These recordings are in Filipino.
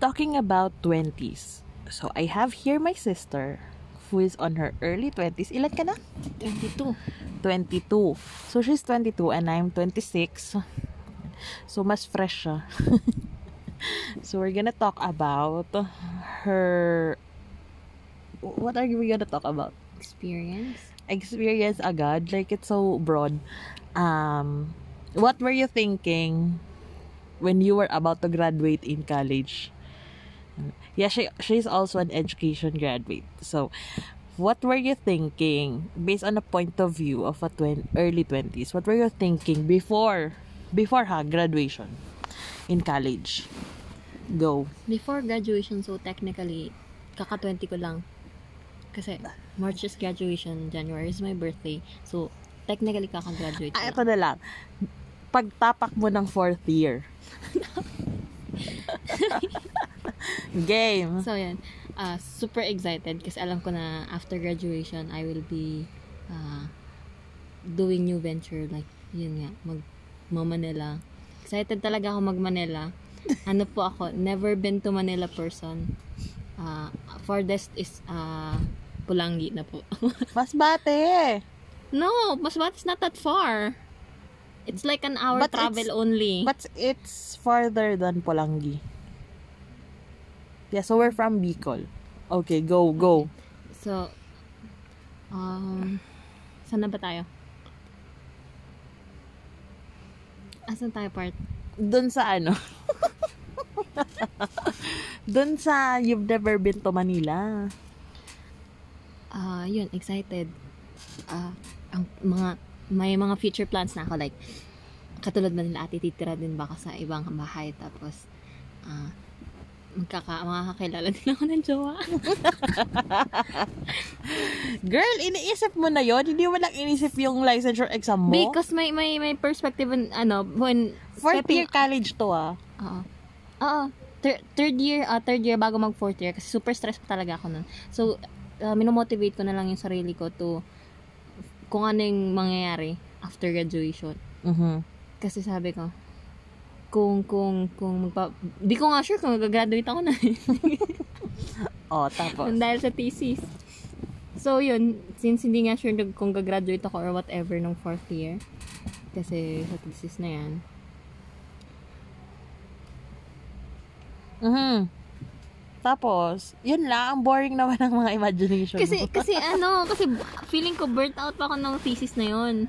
talking about 20s. So, I have here my sister who is on her early 20s. Ilan ka na? 22. 22. So, she's 22 and I'm 26. So, mas fresh siya. so, we're gonna talk about her... What are we gonna talk about? Experience? Experience agad. Like, it's so broad. Um, what were you thinking when you were about to graduate in college? Yeah, she she's also an education graduate. So, what were you thinking based on the point of view of a twen- early 20s? What were you thinking before before ha graduation in college? Go. Before graduation, so technically, kaka-20 ko lang. Kasi March is graduation, January is my birthday. So, technically kaka-graduate Ah, ito na lang. Pagtapak mo ng fourth year. Game. So, yan. Uh, super excited kasi alam ko na after graduation, I will be uh, doing new venture. Like, yun nga, mag Manila. Excited talaga ako mag Manila. Ano po ako, never been to Manila person. Uh, farthest is uh, Pulangi na po. Masbate. no, Masbate is not that far. It's like an hour But travel it's- only. But it's farther than Polangi. Yeah, so we're from Bicol. Okay, go, go. So, um, saan na ba tayo? Asan tayo part? Dun sa ano? Dun sa you've never been to Manila. Ah, yun, excited. Ah, ang mga, may mga future plans na ako, like, katulad na nila ate, titira din baka sa ibang bahay, tapos, ah, magkaka, makakakilala din ako ng jowa. Girl, iniisip mo na yon Hindi mo lang inisip yung licensure exam mo? Because may, may, may perspective, in, ano, when, Fourth stepping- year college to ah. Oo. Oo. Thir- third year, ah, third year bago mag fourth year kasi super stress pa talaga ako nun. So, uh, minomotivate ko na lang yung sarili ko to kung ano yung mangyayari after graduation. Mhm. Kasi sabi ko, kung, kung, kung magpa... Di ko nga sure kung mag-graduate ako na. Oh, tapos. dahil sa thesis. So, yun. Since hindi nga sure kung gagraduate ako or whatever nung fourth year. Kasi sa thesis na yan. Mhm. Tapos, yun lang, ang boring naman ng mga imagination Kasi, mo. kasi ano, kasi feeling ko burnt out pa ako ng thesis na yun.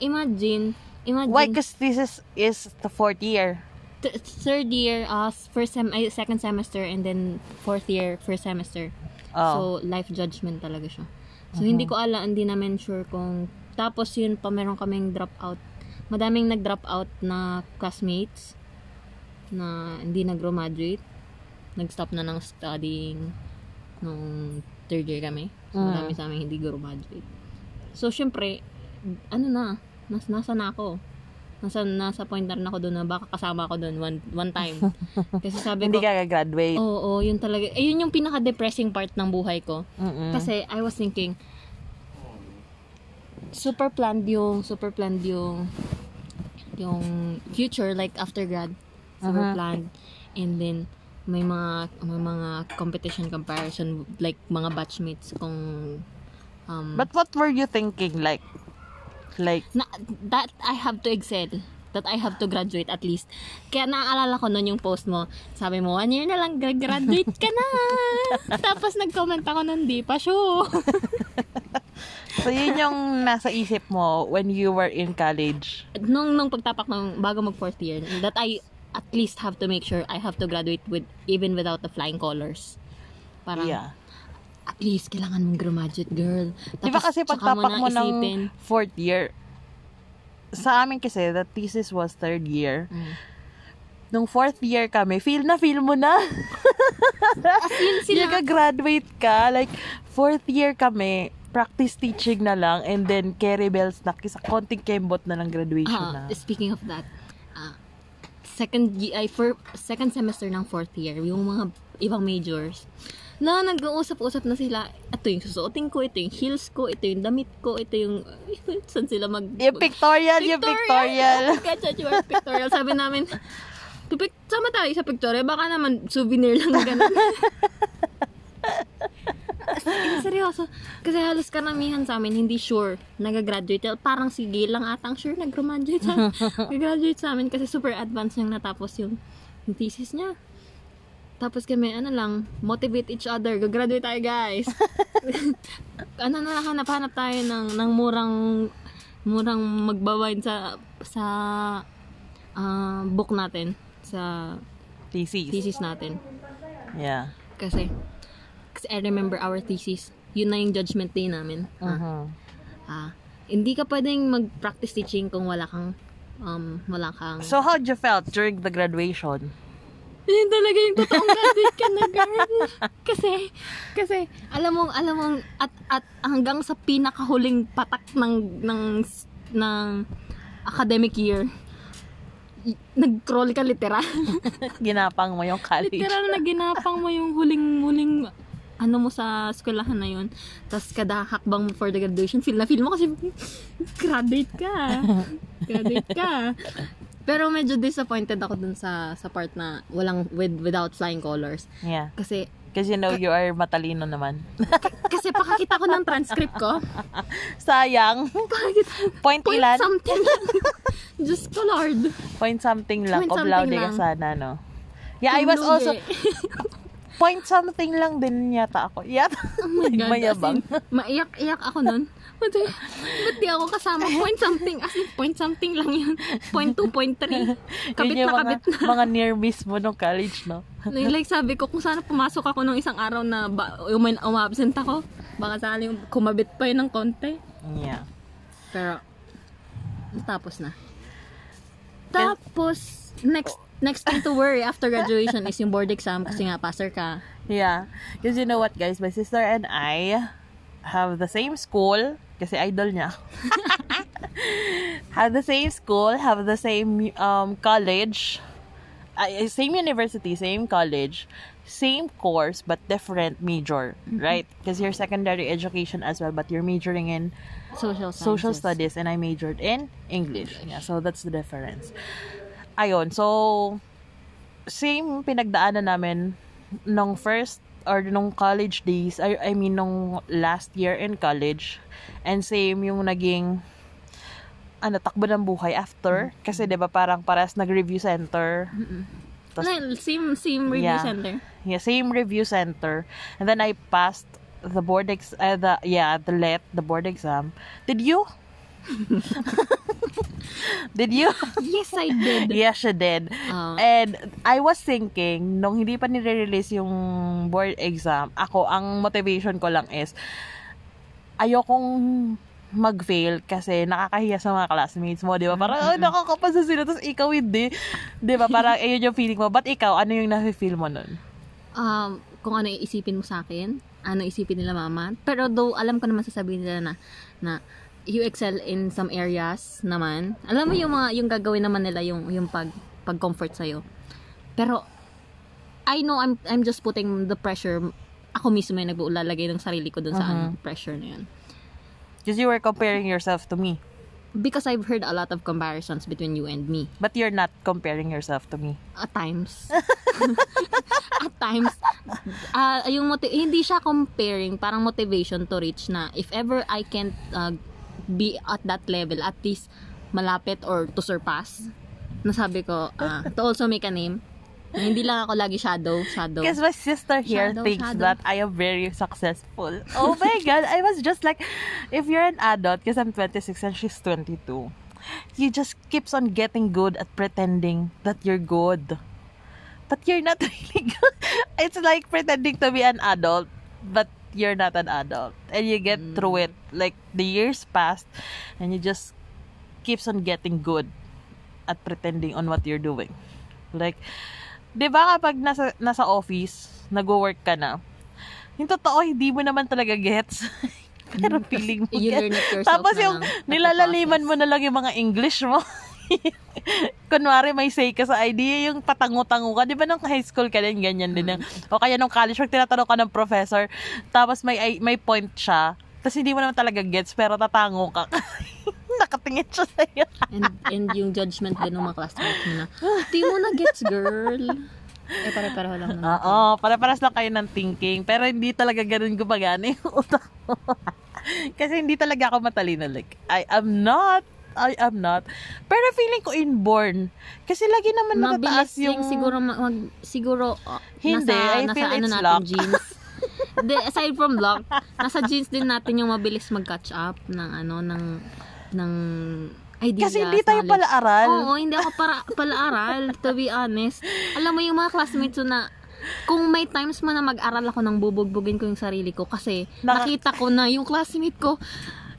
Imagine, imagine, Why? Because this is, is the fourth year. th- third year, uh, first sem second semester, and then fourth year, first semester. Oh. So, life judgment talaga siya. So, hindi ko alam, hindi namin sure kung, tapos yun pa, meron kaming drop out. Madaming nag-drop out na classmates na hindi nag-graduate. Nag-stop na ng studying nung third year kami. So, Mm. marami sa amin hindi graduate. So, syempre, ano na, nas, nasa na ako. Nasa, nasa point na ako doon na baka kasama ako doon one, one time. Kasi sabi Hindi ko, ka gagraduate. oo, oh, yun talaga. Eh, yun yung pinaka-depressing part ng buhay ko. Mm-mm. Kasi I was thinking, super planned yung, super planned yung, yung future, like after grad. Uh-huh. Super planned. And then, may mga, may mga competition comparison, like mga batchmates kung, um, But what were you thinking? Like, like, na, that I have to excel. That I have to graduate at least. Kaya naaalala ko nun yung post mo. Sabi mo, one year na lang, graduate ka na. Tapos nag-comment ako nun, di pa sure. so yun yung nasa isip mo when you were in college. nung nung pagtapak ng bago mag fourth year that I at least have to make sure I have to graduate with even without the flying colors. Parang Yeah. At least kailangan mong graduate girl. Tapos, kasi tsaka pagtapak na mo ng fourth year, sa amin kasi, the thesis was third year. Mm. Nung fourth year kami, feel na feel mo na. As in sila. Yung graduate ka, like, fourth year kami, practice teaching na lang, and then carry bells na, kisa konting kembot na lang graduation na. Ah, speaking of that, ah, second ay for second semester ng fourth year, yung mga ibang majors, na nag-uusap-usap na sila, ito yung susuotin ko, ito yung heels ko, ito yung damit ko, ito yung, saan sila mag... Yung pictorial, yung pictorial. Your pictorial. Sabi namin, Pipic, sama tayo sa picture. eh. Baka naman souvenir lang ganun. Seryoso. Kasi halos karamihan sa amin, hindi sure nag-graduate. Parang si Gail lang atang sure nag-graduate sa, nag-graduate sa amin kasi super advanced niyang natapos yung, yung thesis niya. Tapos kami, ano lang, motivate each other. Gagraduate tayo, guys. ano na lang, hanap-hanap tayo ng, ng murang, murang magbabayin sa, sa ah, book natin. Sa Thesis. thesis natin. Yeah. Kasi, kasi I remember our thesis. Yun na yung judgment day namin. Ah, Mhm. ah, hindi ka pwedeng mag-practice teaching kung wala kang, um, wala kang... So, how'd you felt during the graduation? Yun talaga yung totoong graduate ka na, girl. kasi, kasi, alam mo, alam mo, at, at hanggang sa pinakahuling patak ng, ng, ng academic year, nag-crawl ka literal. Ginapang mo yung college. literal na ginapang mo yung huling-huling ano mo sa eskwelahan na yun. Tapos kada hakbang mo for the graduation, feel na feel mo kasi graduate ka. graduate ka. Pero medyo disappointed ako dun sa sa part na walang with without flying colors. Yeah. Kasi Because you know you are matalino naman. kasi pakakita ko ng transcript ko. Sayang. Pakakita. Point, Point ilan? something. Diyos ko, Lord. Point something lang. Point something laude ka lang. sana, no? Yeah, I was also... Point something lang din yata ako. Yata. Oh my God. Mayabang. As in, maiyak-iyak ako nun. Ba't, di ako kasama? Point something. As in, point something lang yun. Point 2, point 3. Kabit yung na mga, kabit na. mga near miss mo nung college, no? like sabi ko, kung sana pumasok ako nung isang araw na ba, umin, umabsent ako, baka sali kumabit pa yun ng konti. Yeah. Pero, tapos na. Tapos, next next thing to worry after graduation is yung board exam kasi nga passer ka. Yeah. Because you know what, guys? My sister and I have the same school. Kasi idol niya. have the same school, have the same um, college, uh, same university, same college, same course, but different major, right? Because you're secondary education as well, but you're majoring in Social sciences. social studies and I majored in English. Yeah, so that's the difference. Ayun, so same pinagdaanan namin nung first or nung college days, I, I mean nung last year in college. And same yung naging ano, takbo ng buhay after. Kasi 'di ba parang paras nag-review center. Tas- Well, same, same review Yeah. center. Yeah, same review center. And then I passed the board ex uh, the yeah, the let the board exam. Did you? did you? Yes, I did. yes, you did. Ah. And I was thinking, nung hindi pa nire-release yung board exam, ako, ang motivation ko lang is, ayokong mag-fail kasi nakakahiya sa mga classmates mo, di ba? Parang, oh, nakakapasa sila, tapos ikaw hindi. Di ba? Parang, ayun yung feeling mo. But ikaw, ano yung nafe-feel mo nun? um, kung ano iisipin mo sa akin, ano isipin nila mama. Pero though, alam ko naman sasabihin nila na, na you excel in some areas naman. Alam mo yung mga, yung gagawin naman nila, yung, yung pag, pag-comfort sa'yo. Pero, I know I'm, I'm just putting the pressure, ako mismo yung nagbulalagay ng sarili ko dun sa ano, pressure na yun. Because you were comparing yourself to me. Because I've heard a lot of comparisons between you and me. But you're not comparing yourself to me. At times. At times. ah yung moti- hindi siya comparing, parang motivation to reach na if ever I can't uh, be at that level, at least malapit or to surpass. Nasabi ko, ah, to also make a name. Na hindi lang ako lagi shadow, shadow. Because my sister here Shadow, thinks shadow. that I am very successful. Oh my god, I was just like, if you're an adult, because I'm 26 and she's 22, you just keeps on getting good at pretending that you're good. But you're not really good. It's like pretending to be an adult, but you're not an adult. And you get through it. Like, the years passed, and you just keeps on getting good at pretending on what you're doing. Like, 'di ba kapag nasa nasa office, nagwo-work ka na, yung totoo hindi mo naman talaga gets. Pero feeling mo You gets. learn it yourself Tapos yung nilalaliman mo na lang yung mga English mo. Kunwari may say ka sa idea, yung patango-tango ka. Di ba nung high school ka din, ganyan din. Yung, o kaya nung college, pag tinatanong ka ng professor, tapos may, may point siya, tapos hindi mo naman talaga gets, pero tatango ka. nakatingin siya sa'yo. And, and yung judgment din ng mga classmates mo na, di mo na gets, girl. Eh, pare-pareho lang. Oo, para-paras lang kayo ng thinking. Pero hindi talaga ganun gumagana yung utak ko. Kasi hindi talaga ako matalino. Like, I am not. I am not. Pero feeling ko inborn. Kasi lagi naman Mabilis yung... yung siguro, mag, mag- siguro, uh, Hindi, nasa, I nasa feel ano it's natin, luck. jeans. De, aside from luck, nasa jeans din natin yung mabilis mag-catch up ng ano, ng, ng ideas, Kasi hindi tayo knowledge. pala aral. Oo, hindi ako para pala-aral, to be honest. Alam mo yung mga classmates ko na kung may times man na mag-aral ako nang bubugbugin ko yung sarili ko kasi Naka- nakita ko na yung classmate ko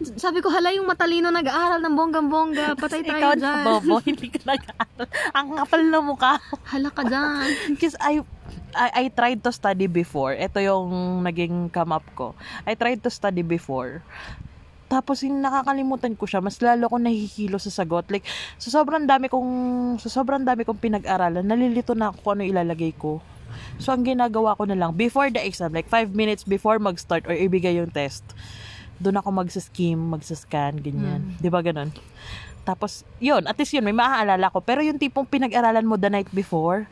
sabi ko, hala yung matalino nag-aaral ng bonggang-bongga. Patay tayo Ikaw dyan. bobo, hindi ka nag-aaral. Ang kapal na mukha. Hala ka dyan. Because I, I, I tried to study before. Ito yung naging come up ko. I tried to study before. Tapos yung nakakalimutan ko siya, mas lalo ko nahihilo sa sagot. Like, sa sobrang dami kong, sa sobrang dami kong pinag-aralan, nalilito na ako kung ano ilalagay ko. So, ang ginagawa ko na lang, before the exam, like 5 minutes before mag-start or ibigay yung test, doon ako magsa-scheme, magsa-scan, ganyan. Di ba ganun? Tapos, yun, at least yun, may maaalala ko. Pero yung tipong pinag-aralan mo the night before,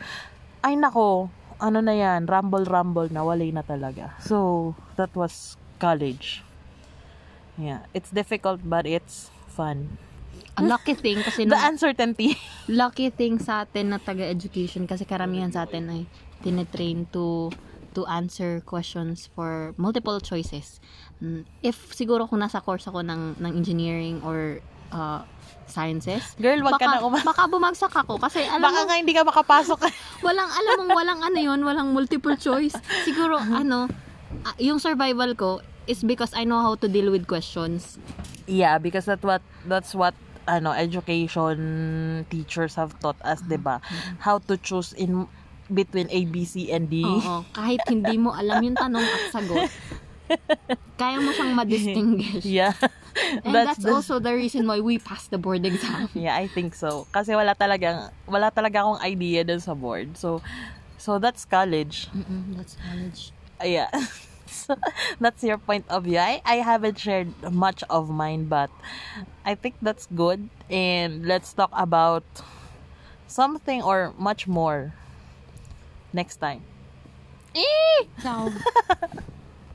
ay nako, ano na yan, rumble-rumble na, walay na talaga. So, that was college. Yeah, it's difficult but it's fun. A lucky thing kasi The na, uncertainty. lucky thing sa atin na taga-education kasi karamihan sa atin ay tinetrain to to answer questions for multiple choices. Mm, If siguro kung nasa course ako ng, ng engineering or uh, sciences, Girl, wag ka baka, na uma- baka bumagsak ako kasi alam Baka mo, nga hindi ka makapasok. walang alam mong walang ano yun, walang multiple choice. Siguro ano, ah, yung survival ko is because I know how to deal with questions. yeah, because that's what, that's what ano education teachers have taught us, 'di ba? How to choose in between A, B, C, and D. Oo, kahit hindi mo alam yung tanong at sagot, kaya mo siyang ma-distinguish. Yeah. And that's, the- also the reason why we passed the board exam. Yeah, I think so. Kasi wala talagang wala talaga akong idea dun sa board. So so that's college. Mm-mm, that's college. Uh, yeah. so, that's your point of view. I, I haven't shared much of mine, but I think that's good. And let's talk about something or much more next time. So,